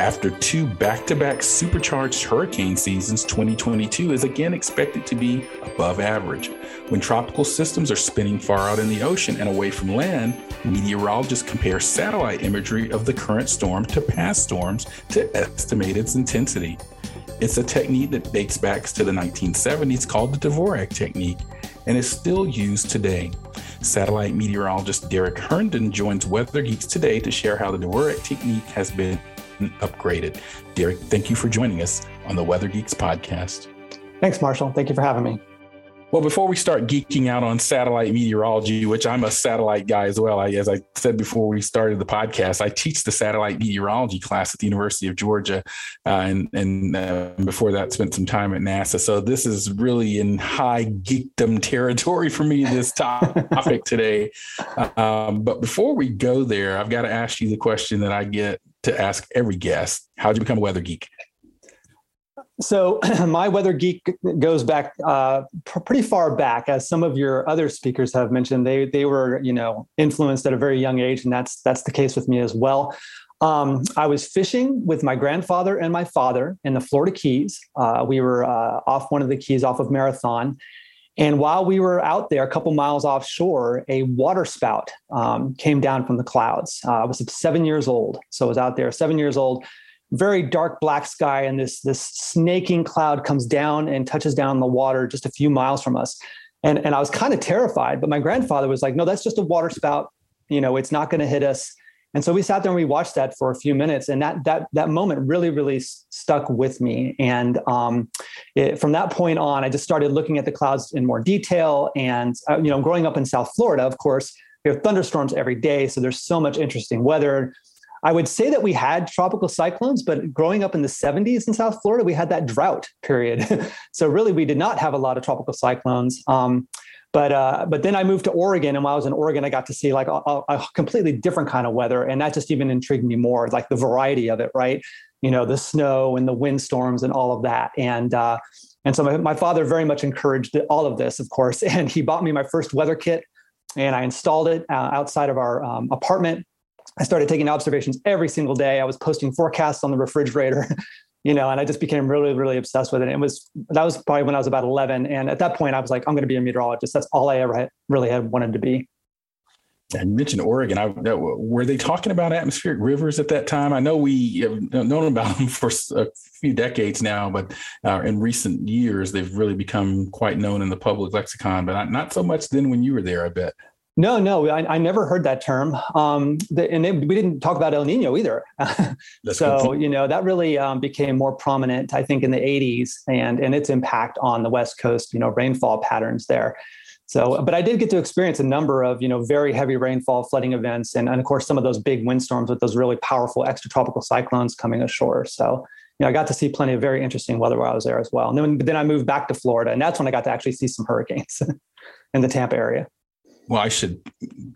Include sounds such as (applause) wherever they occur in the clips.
After two back to back supercharged hurricane seasons, 2022 is again expected to be above average. When tropical systems are spinning far out in the ocean and away from land, meteorologists compare satellite imagery of the current storm to past storms to estimate its intensity. It's a technique that dates back to the 1970s called the Dvorak technique and is still used today. Satellite meteorologist Derrick Herndon joins Weather Geeks today to share how the Dvorak technique has been upgraded. Derrick, thank you for joining us on the Weather Geeks podcast. Thanks, Marshall. Thank you for having me. Well, before we start geeking out on satellite meteorology, which I'm a satellite guy as well, I, as I said before we started the podcast, I teach the satellite meteorology class at the University of Georgia, uh, and and uh, before that, spent some time at NASA. So this is really in high geekdom territory for me. This (laughs) topic today, um, but before we go there, I've got to ask you the question that I get to ask every guest: How did you become a weather geek? So (clears throat) my weather geek goes back uh, pr- pretty far back, as some of your other speakers have mentioned. They they were you know influenced at a very young age, and that's that's the case with me as well. Um, I was fishing with my grandfather and my father in the Florida Keys. Uh, we were uh, off one of the keys off of Marathon. And while we were out there, a couple miles offshore, a water spout um, came down from the clouds. Uh, I was seven years old. So I was out there, seven years old very dark black sky and this this snaking cloud comes down and touches down the water just a few miles from us. And and i was kind of terrified but my grandfather was like no that's just a water spout. You know it's not going to hit us. And so we sat there and we watched that for a few minutes and that that that moment really really stuck with me. And um, it, from that point on i just started looking at the clouds in more detail. And uh, you know growing up in south florida of course we have thunderstorms every day so there's so much interesting weather I would say that we had tropical cyclones, but growing up in the 70s in South Florida, we had that drought period. (laughs) so really, we did not have a lot of tropical cyclones. Um, but uh, but then I moved to Oregon, and while I was in Oregon, I got to see like a, a, completely different kind of weather, and that just even intrigued me more, like the variety of it, right? You know, the snow and the windstorms and all of that, and uh, and so my, my father very much encouraged all of this, of course, (laughs) and he bought me my first weather kit, and I installed it uh, outside of our um, apartment I started taking observations every single day. I was posting forecasts on the refrigerator, (laughs) you know, and I just became really, really obsessed with it. It was that was probably when I was about 11, and at that point, I was like, I'm going to be a meteorologist. That's all I ever had, really had wanted to be. I mentioned Oregon. I, were they talking about atmospheric rivers at that time? I know we have known about them (laughs) for a few decades now, but uh, in recent years, they've really become quite known in the public lexicon. But not so much then when you were there. I bet. No, no, I, I never heard that term. Um, the, and we didn't talk about El Nino either. (laughs) so, you know, that really um, became more prominent, I think, in the 80s and, and its impact on the West Coast, you know, rainfall patterns there. So, but I did get to experience a number of, you know, very heavy rainfall, flooding events, and, and of course, some of those big windstorms with those really powerful extratropical cyclones coming ashore. So, you know, I got to see plenty of very interesting weather while I was there as well. And then, then I moved back to Florida, and that's when I got to actually see some hurricanes (laughs) in the Tampa area well, I should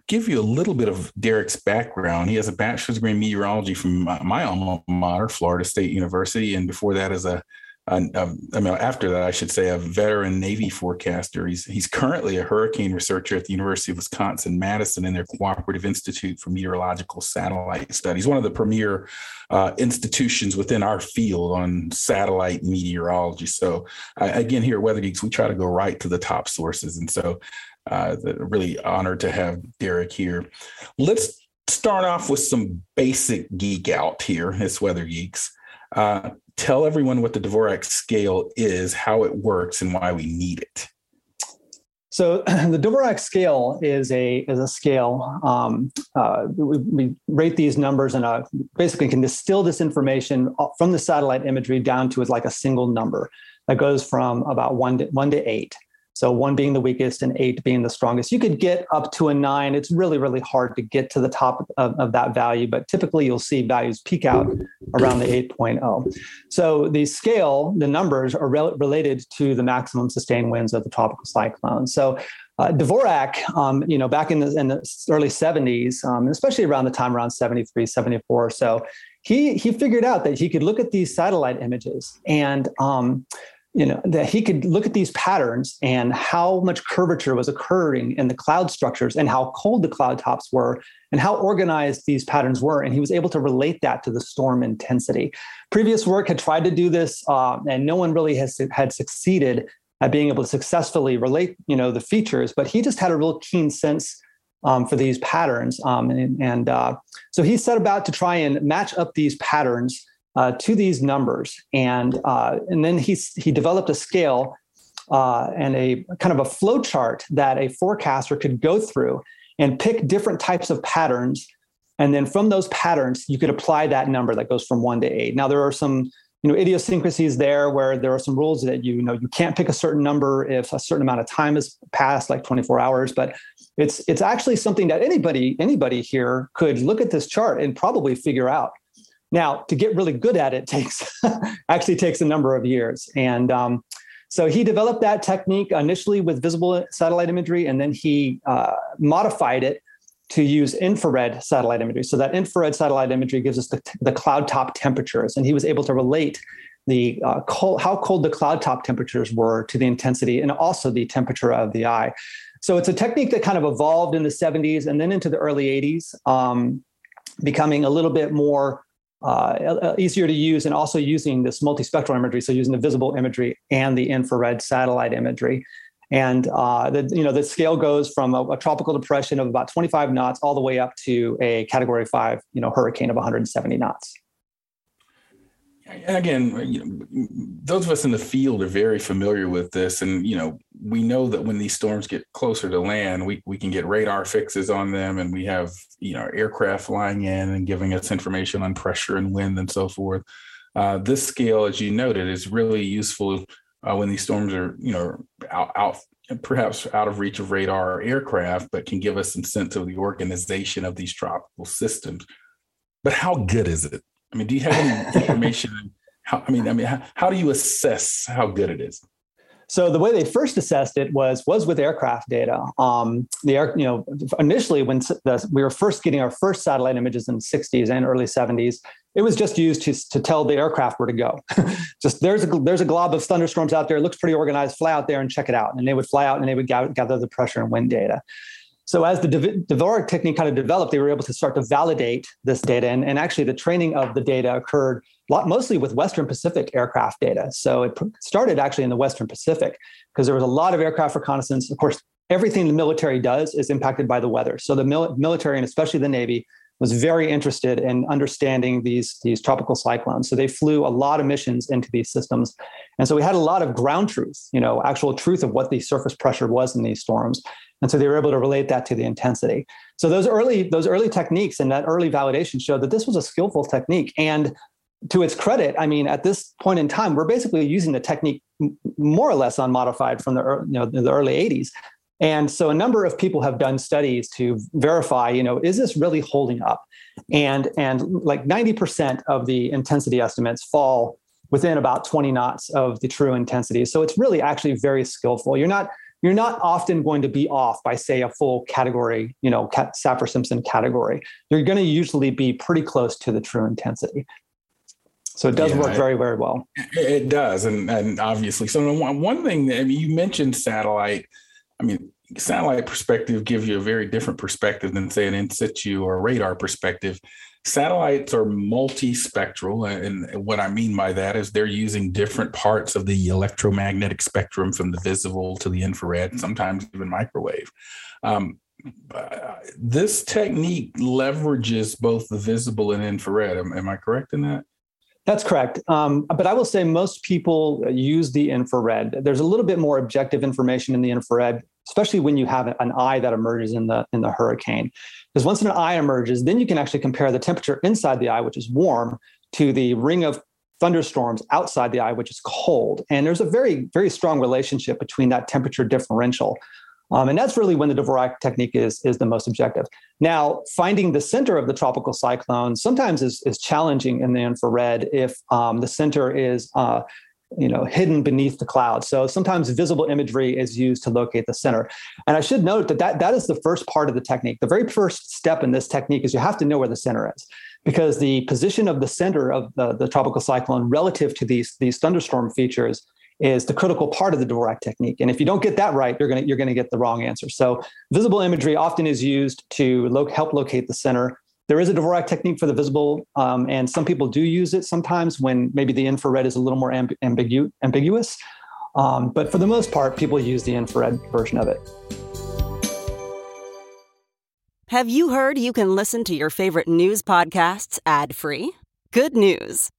give you a little bit of Derrick's background. He has a bachelor's degree in meteorology from my alma mater, Florida State University, and before that, as a, a, a I mean, after that, I should say, a veteran Navy forecaster. He's he's currently a hurricane researcher at the University of Wisconsin Madison in their Cooperative Institute for Meteorological Satellite Studies, one of the premier uh, institutions within our field on satellite meteorology. So, uh, again, here at Weather Geeks, we try to go right to the top sources, and so uh, really honored to have Derrick here. Let's start off with some basic geek out here as Weather Geeks. Uh, tell everyone what the Dvorak scale is, how it works, and why we need it. So (clears throat) the Dvorak scale is a is a scale. Um, uh, we, we, rate these numbers and uh, basically can distill this information from the satellite imagery down to is like a single number that goes from about one to one to eight. So one being the weakest and eight being the strongest. You could get up to a nine. It's really, really hard to get to the top of, of that value, but typically you'll see values peak out around the 8.0. So the scale, the numbers are related to the maximum sustained winds of the tropical cyclone. So uh, Dvorak, um, you know, back in the, in the early 70s, um, especially around the time around 73, 74 or so, he, he figured out that he could look at these satellite images and um, you know that he could look at these patterns and how much curvature was occurring in the cloud structures and how cold the cloud tops were and how organized these patterns were. And he was able to relate that to the storm intensity. Previous work had tried to do this uh, and no one really has had succeeded at being able to successfully relate you know the features but he just had a real keen sense um, for these patterns um, and, and uh, so he set about to try and match up these patterns uh, to these numbers, and uh, and then he he developed a scale uh, and a kind of a flow chart that a forecaster could go through and pick different types of patterns, and then from those patterns you could apply that number that goes from one to eight. Now there are some you know idiosyncrasies there where there are some rules that you, you know you can't pick a certain number if a certain amount of time has passed like 24 hours. But it's it's actually something that anybody anybody here could look at this chart and probably figure out now, to get really good at it takes (laughs) actually takes a number of years. And um, so he developed that technique initially with visible satellite imagery, and then he uh, modified it to use infrared satellite imagery. So that infrared satellite imagery gives us the, the cloud top temperatures, and he was able to relate the uh, cold, how cold the cloud top temperatures were to the intensity and also the temperature of the eye. So it's a technique that kind of evolved in the 70s and then into the early 80s, um, becoming a little bit more uh, easier to use and also using this multispectral imagery so using the visible imagery and the infrared satellite imagery. And uh, the you know the scale goes from a, a, tropical depression of about 25 knots all the way up to a category 5 you know hurricane of 170 knots again, you know, those of us in the field are very familiar with this, and you know, we know that when these storms get closer to land, we we can get radar fixes on them, and we have you know aircraft flying in and giving us information on pressure and wind and so forth. Uh, this scale, as you noted, is really useful uh, when these storms are you know out, out perhaps out of reach of radar or aircraft, but can give us some sense of the organization of these tropical systems. But how good is it? I mean, do you have any (laughs) information? How, I mean, I mean, how, how do you assess how good it is? So the way they first assessed it was was with aircraft data. Um, the air, you know, initially when the, we were first getting our first satellite images in the 60s and early 70s, it was just used to, to tell the aircraft where to go. (laughs) just there's a there's a glob of thunderstorms out there. It looks pretty organized. Fly out there and check it out. And they would fly out and they would gather the pressure and wind data. So as the Dvorak technique kind of developed, they were able to start to validate this data. And, and actually the training of the data occurred lot, mostly with Western Pacific aircraft data. So it started actually in the Western Pacific because there was a lot of aircraft reconnaissance. Of course, everything the military does is impacted by the weather. So the mil- military and especially the Navy was very interested in understanding these, these tropical cyclones. So they flew a lot of missions into these systems. And so we had a lot of ground truth, you know, actual truth of what the surface pressure was in these storms. And so they were able to relate that to the intensity. So those early, those early techniques and that early validation showed that this was a skillful technique. And to its credit, I mean, at this point in time, we're basically using the technique more or less unmodified from the, you know, the early 80s. And so a number of people have done studies to verify, you know, is this really holding up? And and like 90% of the intensity estimates fall within about 20 knots of the true intensity. So it's really actually very skillful. You're not you're not often going to be off by say a full category, you know, Saffir Simpson category. You're going to usually be pretty close to the true intensity. So it does yeah, work very, very well. It does, and and obviously, so one one thing that I mean, you mentioned satellite. I mean, satellite perspective gives you a very different perspective than say an in situ or radar perspective. Satellites are multispectral, and what I mean by that is they're using different parts of the electromagnetic spectrum, from the visible to the infrared, sometimes even microwave. Um, uh, this technique leverages both the visible and infrared. Am, am I correct in that? That's correct. Um, but I will say most people use the infrared. There's a little bit more objective information in the infrared, especially when you have an eye that emerges in the in the hurricane. Because once an eye emerges, then you can actually compare the temperature inside the eye, which is warm, to the ring of thunderstorms outside the eye, which is cold. And there's a very, very strong relationship between that temperature differential. Um, and that's really when the Dvorak technique is, is the most objective. Now, finding the center of the tropical cyclone sometimes is, is challenging in the infrared if um, the center is uh, you know hidden beneath the clouds so sometimes visible imagery is used to locate the center. And i should note that that, that is the first part of the technique. The very first step in this technique is you have to know where the center is because the position of the center of the, the tropical cyclone relative to these these thunderstorm features is the critical part of the Dvorak technique. And if you don't get that right, you're going you're to get the wrong answer. So visible imagery often is used to lo- help locate the center. There is a Dvorak technique for the visible, um, and some people do use it sometimes when maybe the infrared is a little more amb- ambigu- ambiguous. Um, but for the most part, people use the infrared version of it. Have you heard you can listen to your favorite news podcasts ad free? Good news.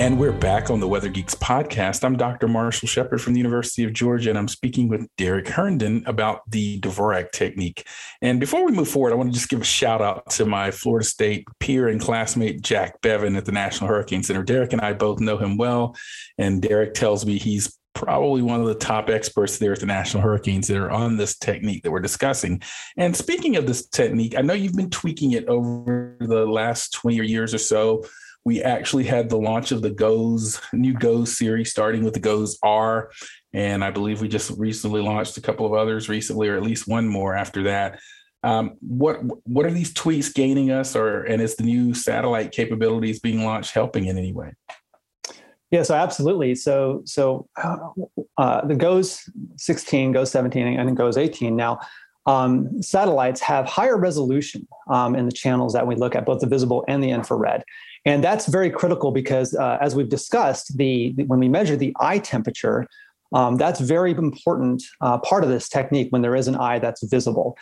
And we're back on the Weather Geeks podcast. I'm Dr. Marshall Shepard from the University of Georgia, and I'm speaking with Derrick Herndon about the Dvorak technique. And before we move forward, I want to just give a shout out to my Florida State peer and classmate, Jack Beven at the National Hurricane Center. Derrick and I both know him well, and Derrick tells me he's probably one of the top experts there at the National Hurricanes that are on this technique that we're discussing. And speaking of this technique, I know you've been tweaking it over the last 20 years or so we actually had the launch of the GOES new GOES series, starting with the GOES R, and I believe we just recently launched a couple of others recently, or at least one more after that. Um, what what are these tweets gaining us, or and is the new satellite capabilities being launched helping in any way? Yeah, so absolutely. So so uh, the GOES 16, GOES 17, and GOES 18 now. Um, satellites have higher resolution um, in the channels that we look at, both the visible and the infrared. And that's very critical because, uh, as we've discussed, the, when we measure the eye temperature, um, that's very important uh, part of this technique when there is an eye that's visible.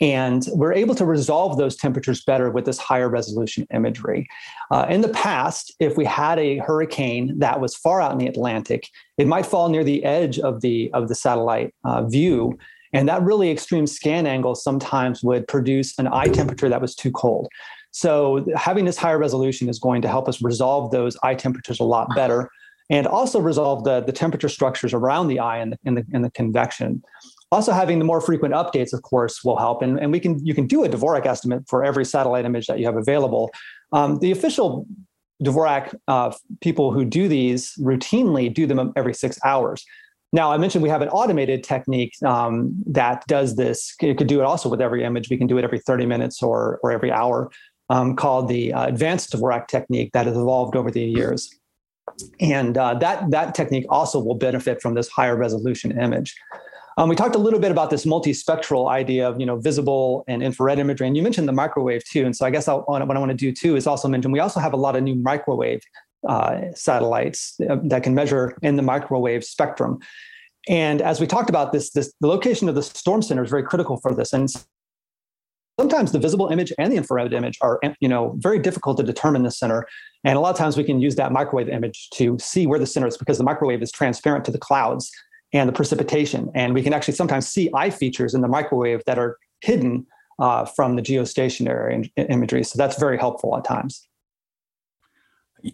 And we're able to resolve those temperatures better with this higher resolution imagery. Uh, in the past, if we had a hurricane that was far out in the Atlantic, it might fall near the edge of the of the satellite uh, view, and that really extreme scan angle sometimes would produce an eye temperature that was too cold. So having this higher resolution is going to help us resolve those eye temperatures a lot better and also resolve the, the temperature structures around the eye and the, and the, and the convection. Also, having the more frequent updates, of course, will help. And, and we can you can do a Dvorak estimate for every satellite image that you have available. Um, the official Dvorak uh, people who do these routinely do them every six hours. Now, I mentioned we have an automated technique um, that does this. It could do it also with every image. We can do it every 30 minutes or, or every hour um, called the uh, advanced Dvorak technique that has evolved over the years. And uh, that, that technique also will benefit from this higher resolution image. Um, we talked a little bit about this multispectral idea of you know visible and infrared imagery, and you mentioned the microwave too. And so I guess I'll, what I want to do too is also mention we also have a lot of new microwave uh, satellites uh, that can measure in the microwave spectrum. And as we talked about this, this the location of the storm center is very critical for this. And sometimes the visible image and the infrared image are you know very difficult to determine the center and a lot of times we can use that microwave image to see where the center is because the microwave is transparent to the clouds and the precipitation and we can actually sometimes see eye features in the microwave that are hidden uh, from the geostationary imagery so that's very helpful at times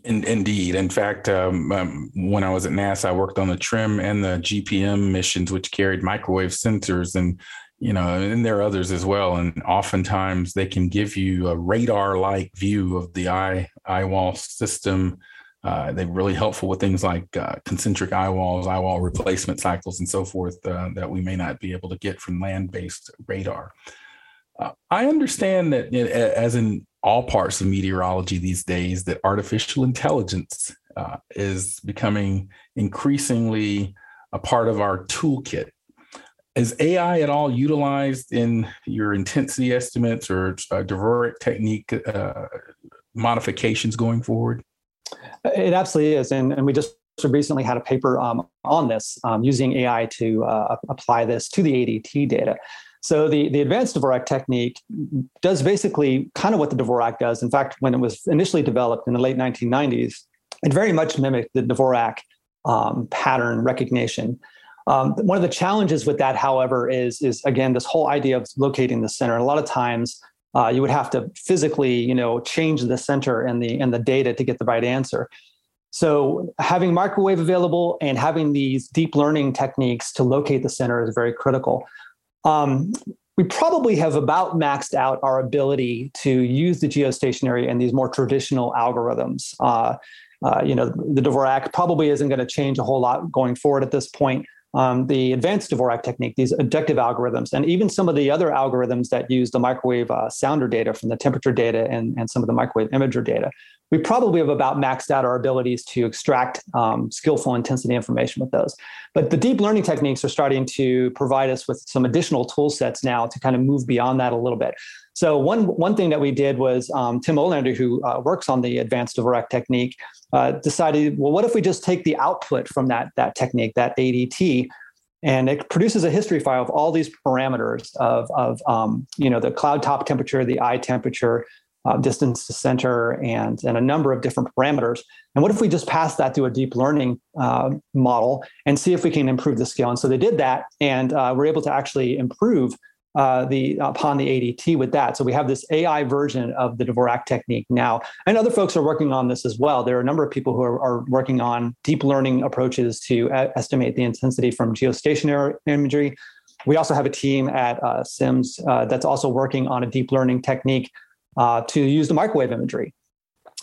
in, indeed. In fact, um, um, when I was at NASA, I worked on the TRMM and the GPM missions, which carried microwave sensors. And you know, and there are others as well. And oftentimes they can give you a radar-like view of the eye eye wall system. Uh, they're really helpful with things like uh, concentric eye walls, eye wall replacement cycles, and so forth uh, that we may not be able to get from land-based radar. Uh, I understand that, as in all parts of meteorology these days, that artificial intelligence uh, is becoming increasingly a part of our toolkit is AI at all utilized in your intensity estimates or uh, Dvorak technique uh, modifications going forward? It absolutely is, and, and we just recently had a paper um, on this um, using AI to uh, apply this to the ADT data. So the, the advanced Dvorak technique does basically kind of what the Dvorak does. In fact, when it was initially developed in the late 1990s, it very much mimicked the Dvorak um, pattern recognition. Um, one of the challenges with that, however, is is again this whole idea of locating the center. a lot of times, uh, you would have to physically, you know, change the center and the and the data to get the right answer. So having microwave available and having these deep learning techniques to locate the center is very critical. Um, we probably have about maxed out our ability to use the geostationary and these more traditional algorithms. Uh, uh, you know, the Dvorak probably isn't going to change a whole lot going forward at this point um, the advanced Dvorak technique, these inductive algorithms, and even some of the other algorithms that use the microwave uh, sounder data from the temperature data and, and some of the microwave imager data, we probably have about maxed out our abilities to extract um, skillful intensity information with those. But the deep learning techniques are starting to provide us with some additional tool sets now to kind of move beyond that a little bit. So one one thing that we did was um, Tim Olander, who uh, works on the advanced Dvorak technique, uh, decided, well, what if we just take the output from that that technique, that ADT, and it produces a history file of all these parameters of of um, you know the cloud top temperature, the eye temperature, uh, distance to center, and and a number of different parameters. And what if we just pass that through a deep learning uh, model and see if we can improve the scale? And so they did that, and uh, we're able to actually improve uh, the upon the ADT with that. So we have this AI version of the Dvorak technique now, and other folks are working on this as well. There are a number of people who are, are working on deep learning approaches to a- estimate the intensity from geostationary imagery. We also have a team at uh, CIMSS uh, that's also working on a deep learning technique uh, to use the microwave imagery.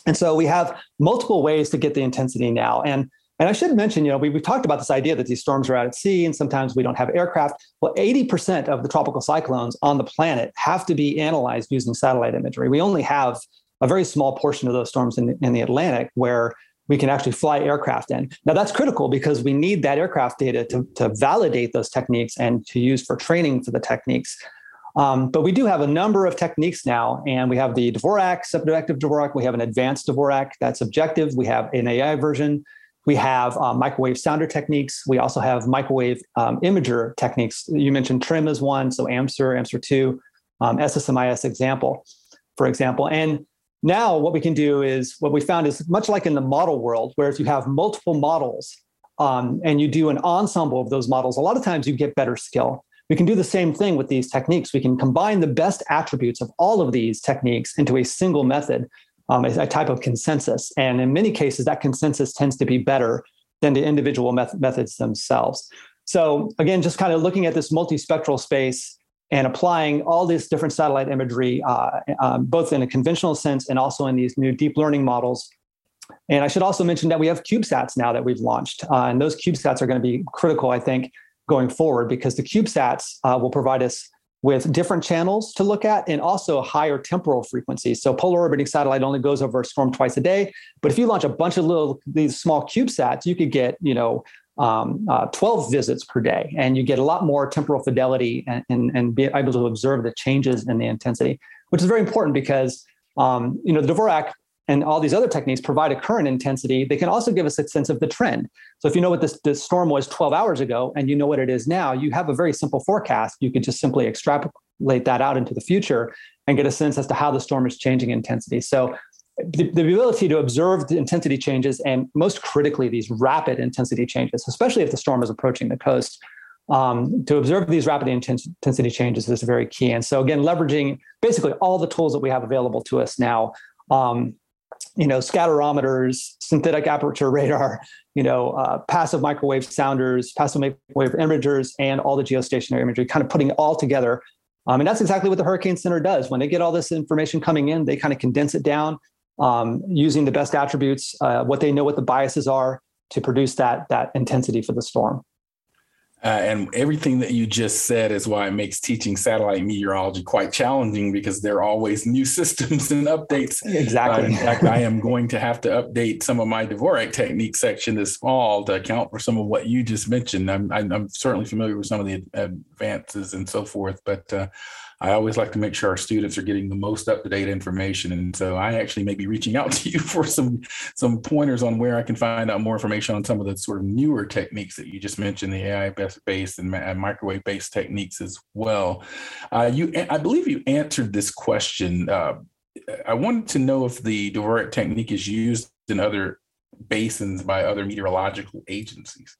And so we have multiple ways to get the intensity now. And and I should mention, you know, we, we've talked about this idea that these storms are out at sea and sometimes we don't have aircraft. Well, 80% of the tropical cyclones on the planet have to be analyzed using satellite imagery. We only have a very small portion of those storms in, in the Atlantic where we can actually fly aircraft in. Now, that's critical because we need that aircraft data to, to validate those techniques and to use for training for the techniques. Um, but we do have a number of techniques now, and we have the Dvorak, subjective Dvorak. We have an advanced Dvorak that's objective. We have an AI version. We have um, microwave sounder techniques. We also have microwave um, imager techniques. You mentioned TRMM as one, so AMSR, AMSR 2, um, SSMIS example, for example. And now what we can do is what we found is much like in the model world, where if you have multiple models um, and you do an ensemble of those models, a lot of times you get better skill. We can do the same thing with these techniques. We can combine the best attributes of all of these techniques into a single method um, a, type of consensus. And in many cases, that consensus tends to be better than the individual met- methods themselves. So, again, just kind of looking at this multispectral space and applying all this different satellite imagery, uh, um, both in a conventional sense and also in these new deep learning models. And I should also mention that we have CubeSats now that we've launched. Uh, and those CubeSats are going to be critical, I think, going forward because the CubeSats uh, will provide us with different channels to look at and also higher temporal frequencies. So polar orbiting satellite only goes over a storm twice a day, but if you launch a bunch of little these small CubeSats, you could get you know um, uh, 12 visits per day, and you get a lot more temporal fidelity and, and, and be able to observe the changes in the intensity, which is very important because um, you know the Dvorak and all these other techniques provide a current intensity, they can also give us a sense of the trend. So if you know what this, this, storm was 12 hours ago and you know what it is now, you have a very simple forecast. You could just simply extrapolate that out into the future and get a sense as to how the storm is changing intensity. So the, the ability to observe the intensity changes and most critically these rapid intensity changes, especially if the storm is approaching the coast, um, to observe these rapid intensity changes is very key. And so again, leveraging basically all the tools that we have available to us now um, you know, scatterometers, synthetic aperture radar, (laughs) you know, uh, passive microwave sounders, passive microwave imagers, and all the geostationary imagery, kind of putting it all together. Um, and that's exactly what the Hurricane Center does. When they get all this information coming in, they kind of condense it down um, using the best attributes, uh, what they know what the biases are to produce that that intensity for the storm. Uh, and everything that you just said is why it makes teaching satellite meteorology quite challenging because there are always (laughs) new systems and updates. Exactly. Uh, in fact, I am going to have to update some of my Dvorak technique section this fall to account for some of what you just mentioned. I'm, I'm certainly familiar with some of the advances and so forth, but uh, I always like to make sure our students are getting the most up to date information. And so I actually may be reaching out (laughs) to you for some some pointers on where I can find out more information on some of the sort of newer techniques that you just mentioned, the AI based and microwave based techniques as well. Uh, you, I believe you answered this question. Uh, I wanted to know if the Dvorak technique is used in other basins by other meteorological agencies.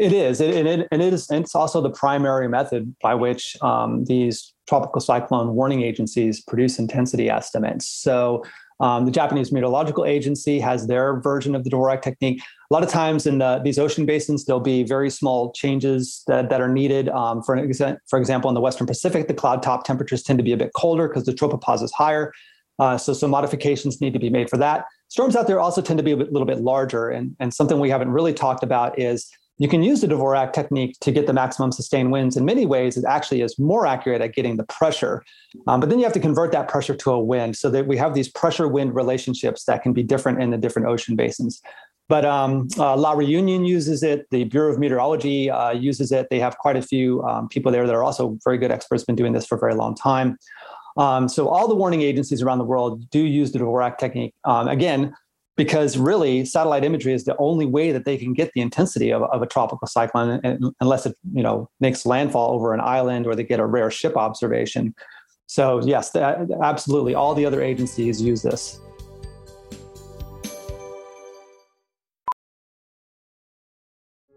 It is, and it, and it is, and it's also the primary method by which um, these tropical cyclone warning agencies produce intensity estimates. So, um, the Japanese Meteorological Agency has their version of the Dvorak technique. A lot of times in the, these ocean basins, there'll be very small changes that, that are needed. Um, for, for example, in the Western Pacific, the cloud top temperatures tend to be a bit colder because the tropopause is higher. Uh, so some modifications need to be made for that. Storms out there also tend to be a bit, little bit larger. And, and something we haven't really talked about is you can use the Dvorak technique to get the maximum sustained winds. In many ways, it actually is more accurate at getting the pressure. Um, but then you have to convert that pressure to a wind so that we have these pressure wind relationships that can be different in the different ocean basins. But um, uh, La Reunion uses it. The Bureau of Meteorology uh, uses it. They have quite a few um, people there that are also very good experts, been doing this for a very long time. Um, so all the warning agencies around the world do use the Dvorak technique. Um, again, because really satellite imagery is the only way that they can get the intensity of, of a tropical cyclone uh, unless it you know makes landfall over an island or they get a rare ship observation. So yes absolutely all the other agencies use this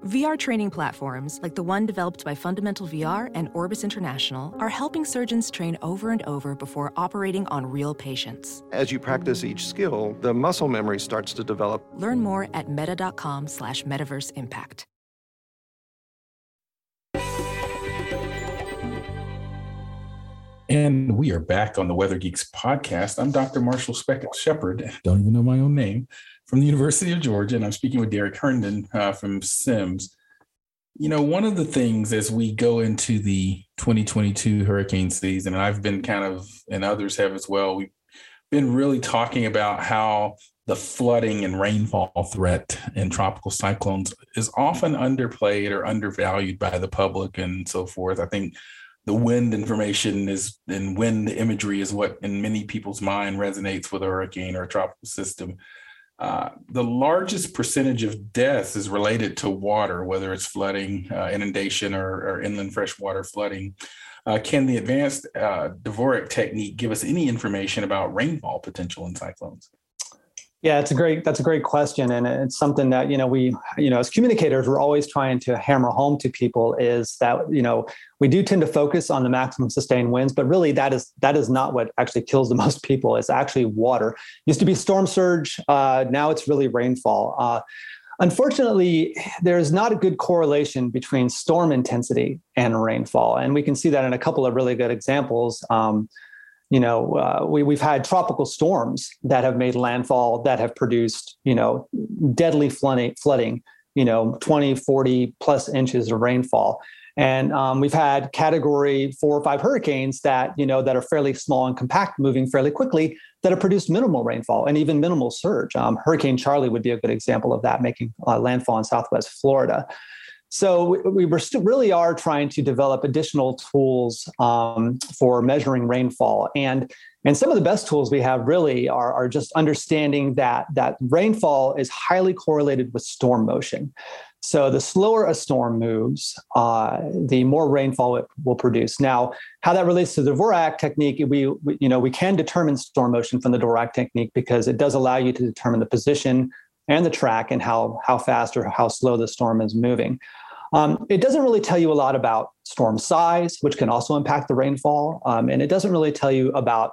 VR training platforms, like the one developed by Fundamental VR and Orbis International, are helping surgeons train over and over before operating on real patients. As you practice each skill, the muscle memory starts to develop. Learn more at meta.com slash metaverse impact. And we are back on the Weather Geeks podcast. I'm Dr. Marshall Speckett Shepard. Don't even know my own name from the University of Georgia, and I'm speaking with Derrick Herndon uh, from CIMSS. You know, one of the things as we go into the 2022 hurricane season, and I've been kind of, and others have as well, we've been really talking about how the flooding and rainfall threat in tropical cyclones is often underplayed or undervalued by the public and so forth. I think the wind information is and wind imagery is what in many people's mind resonates with a hurricane or a tropical system. Uh, the largest percentage of deaths is related to water, whether it's flooding, uh, inundation, or, or, inland freshwater flooding. Uh, can the advanced uh, Dvorak technique give us any information about rainfall potential in cyclones? Yeah, it's a great that's a great question, and it's something that you know we you know as communicators we're always trying to hammer home to people is that you know we do tend to focus on the maximum sustained winds, but really that is that is not what actually kills the (laughs) most people. It's actually water. It used to be storm surge, uh, now it's really rainfall. Uh, unfortunately, there is not a good correlation between storm intensity and rainfall, and we can see that in a couple of really good examples. Um, you know, uh, we, we've had tropical storms that have made landfall that have produced, you know, deadly flooding, flooding you know, 20, 40 plus inches of rainfall. And um, we've had category four or five hurricanes that, you know, that are fairly small and compact, moving fairly quickly, that have produced minimal rainfall and even minimal surge. Um, Hurricane Charley would be a good example of that, making uh, landfall in Southwest Florida. So we, really are trying to develop additional tools um, for measuring rainfall, and and some of the best tools we have really are, are just understanding that that rainfall is highly correlated with storm motion. So the slower a storm moves, uh, the more rainfall it will produce. Now, how that relates to the Dvorak technique, we, we, you know we can determine storm motion from the Dvorak technique because it does allow you to determine the position and the track and how how fast or how slow the storm is moving. Um, it doesn't really tell you a lot about storm size, which can also impact the rainfall, um, and it doesn't really tell you about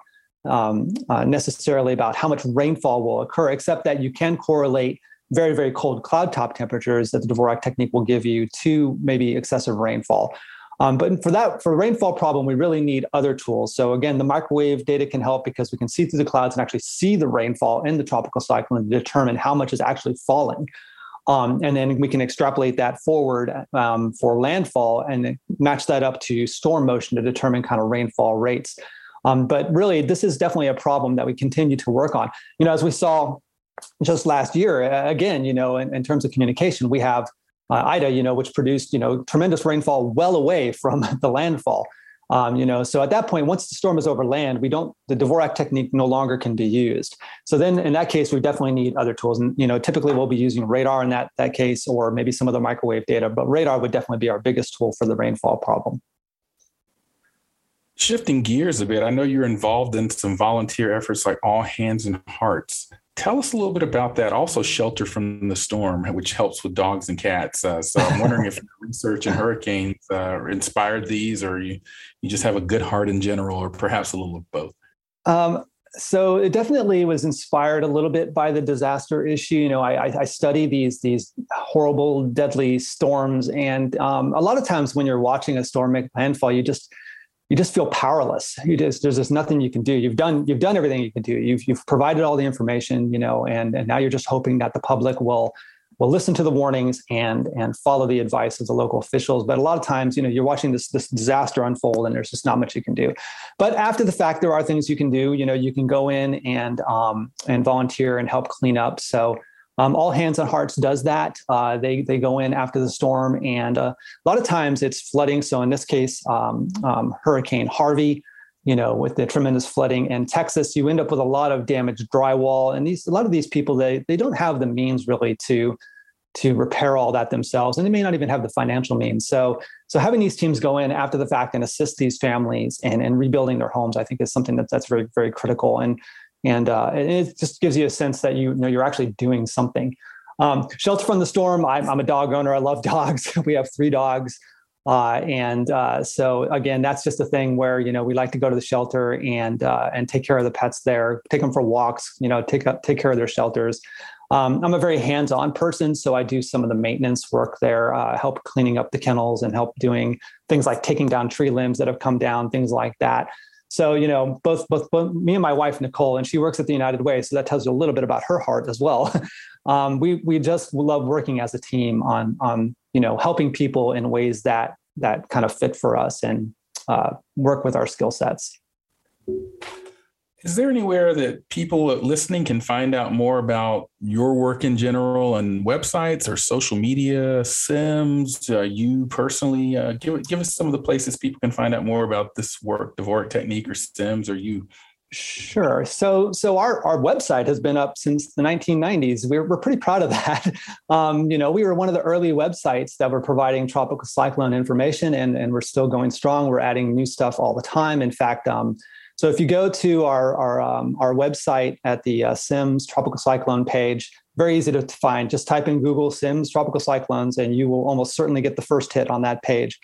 um, uh, necessarily about how much rainfall will occur, except that you can correlate very very cold cloud top temperatures that the Dvorak technique will give you to maybe excessive rainfall. Um, but for that, for rainfall problem, we really need other tools. So again, the microwave data can help because we can see through the clouds and actually see the rainfall in the tropical cyclone to determine how much is actually falling. Um, and then we can extrapolate that forward um, for landfall and match that up to storm motion to determine kind of rainfall rates. Um, but really, this is definitely a problem that we continue to work on. You know, as we saw just last year, again, you know, in, in terms of communication, we have uh, Ida, you know, which produced, you know, tremendous rainfall well away from (laughs) the landfall. Um, you know, so at that point, once the storm is over land, we don't the Dvorak technique no longer can be used. So then, in that case, we definitely need other tools. And you know, typically we'll be using radar in that that case, or maybe some other microwave data. But radar would definitely be our biggest tool for the rainfall problem. Shifting gears a bit, I know you're involved in some volunteer efforts like All Hands and Hearts. Tell us a little bit about that. Also, Shelter from the Storm, which helps with dogs and cats. Uh, so I'm wondering if your (laughs) research in hurricanes uh, inspired these, or you, you just have a good heart in general, or perhaps a little of both. Um, so it definitely was inspired a little bit by the disaster issue. You know, I, I study these these horrible, deadly storms, and um, a lot of times when you're watching a storm make landfall, you just you just feel powerless. You just there's just nothing you can do. You've done you've done everything you can do. You've you've provided all the information, you know, and and now you're just hoping that the public will will listen to the warnings and and follow the advice of the local officials. But a lot of times, you know, you're watching this this disaster unfold, and there's just not much you can do. But after the fact, there are things you can do. You know, you can go in and um, and volunteer and help clean up. So um, All Hands on Hearts does that. Uh, they they go in after the storm, and uh, a lot of times it's flooding. So in this case, um, um, Hurricane Harvey, you know, with the tremendous flooding in Texas, you end up with a lot of damaged drywall, and these a lot of these people they they don't have the means really to to repair all that themselves, and they may not even have the financial means. So so having these teams go in after the fact and assist these families and and rebuilding their homes, I think is something that that's very very critical and and, uh, it just gives you a sense that you, you know you're actually doing something. Um, shelter from the storm. I'm, I'm, a dog owner. I love (laughs) dogs. we have three dogs, uh, and uh, so again, that's just a thing where you know we like to go to the shelter and uh, and take care of the pets there, take them for walks. You know, take up take care of their shelters. Um, I'm a very hands-on person, so I do some of the maintenance work there, uh, help cleaning up the kennels, and help doing things like taking down tree limbs that have come down, things like that. So, you know, both, both, both me and my wife, Nicole, and she works at the United Way. So that tells you a little bit about her heart as well. (laughs) um, we, we just love working as a team on, on, you know, helping people in ways that, that kind of fit for us and uh, work with our skill sets. Is there anywhere that people listening can find out more about your work in general on websites or social media, CIMSS, uh, you personally? Uh, give, give us some of the places people can find out more about this work, Dvorak Technique or CIMSS or you. Sure. So, so our, our website has been up since the 1990s. We're, we're pretty proud of (laughs) that. Um, you know, we were one of the early websites that were providing tropical cyclone information, and, and we're still going strong. We're adding new stuff all the time. In fact, um, so if you go to our our, um, our website at the uh, CIMSS tropical cyclone page, very easy to find. Just type in Google CIMSS tropical cyclones, and you will almost certainly get the first hit on that page.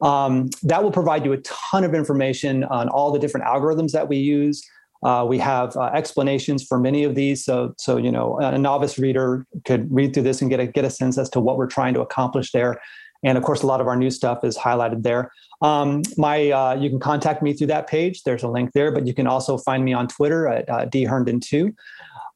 Um, that will provide you a ton of information on all the different algorithms that we use. Uh, we have uh, explanations for many of these, so so you know a novice reader could read through this and get a get a sense as to what we're trying to accomplish there. And of course, a lot of our new stuff is highlighted there. Um, my uh, you can contact me through that page. There's a link there, but you can also find me on Twitter at uh, dherndon2.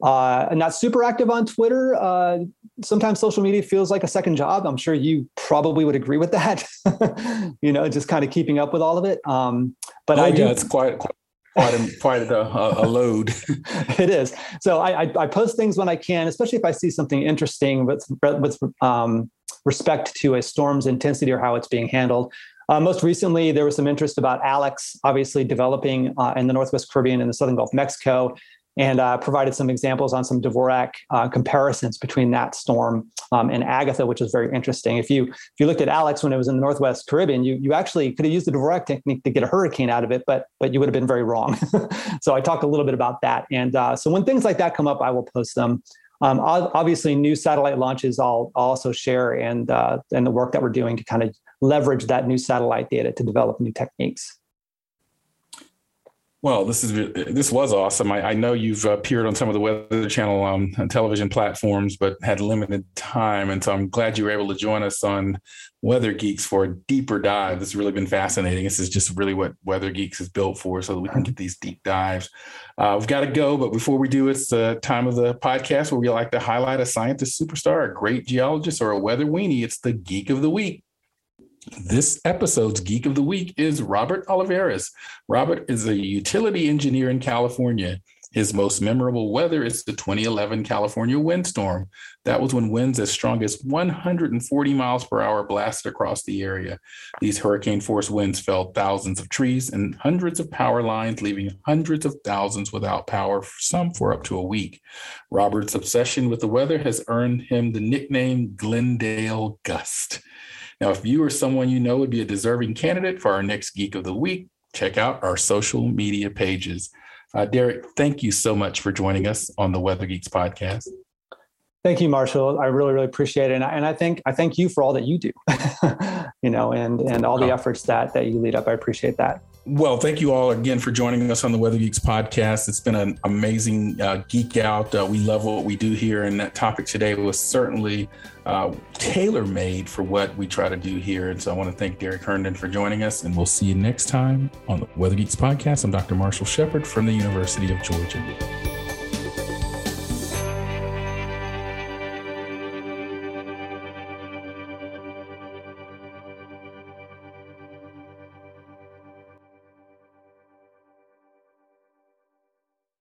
Uh, I'm not super active on Twitter. Uh, sometimes social media feels like a second job. I'm sure you probably would agree with that. (laughs) you know, just kind of keeping up with all of it. Um, but oh, I do. Yeah, it's quite quite quite a, quite a, a load. (laughs) it is. So I, I, I, post things when I can, especially if I see something interesting with with um, respect to a storm's intensity or how it's being handled. Uh, most recently, there was some interest about Alex, obviously developing uh, in the Northwest Caribbean and the Southern Gulf of Mexico, and uh, provided some examples on some Dvorak uh, comparisons between that storm um, and Agatha, which was very interesting. If you if you looked at Alex when it was in the Northwest Caribbean, you you actually could have used the Dvorak technique to get a hurricane out of it, but but you would have been very wrong. (laughs) so I talked a little bit about that, and uh, so when things like that come up, I will post them. Um, obviously, new satellite launches I'll, also share and uh, and the work that we're doing to kind of leverage that new satellite data to develop new techniques. Well, this is this was awesome. I, I know you've appeared on some of the Weather Channel um, television platforms, but had limited time, and so I'm glad you were able to join us on Weather Geeks for a deeper dive. This has really been fascinating. This is just really what Weather Geeks is built for, so that we can get these deep dives. Uh, we've got to go, but before we do, it's the time of the podcast where we like to highlight a scientist superstar, a great geologist, or a weather weenie. It's the Geek of the Week. This episode's Geek of the Week is Robert Olivares. Robert is a utility engineer in California. His most memorable weather is the 2011 California windstorm. That was when winds as strong as 140 miles per hour blasted across the area. These hurricane force winds felled thousands of trees and hundreds of power lines, leaving hundreds of thousands without power, some for up to a week. Robert's obsession with the weather has earned him the nickname Glendale Gust. Now, if you or someone you know would be a deserving candidate for our next Geek of the Week, check out our social media pages. Uh, Derrick, thank you so much for joining us on the Weather Geeks podcast. Thank you, Marshall. I really, really appreciate it, and I, and I think I thank you for all that you do, (laughs) you know, and and all the efforts that that you lead up. I appreciate that. Well, thank you all again for joining us on the Weather Geeks podcast. It's been an amazing uh, geek out. Uh, we love what we do here, and that topic today was certainly uh, tailor made for what we try to do here. And so I want to thank Derrick Herndon for joining us, and we'll see you next time on the Weather Geeks podcast. I'm Dr. Marshall Shepard from the University of Georgia.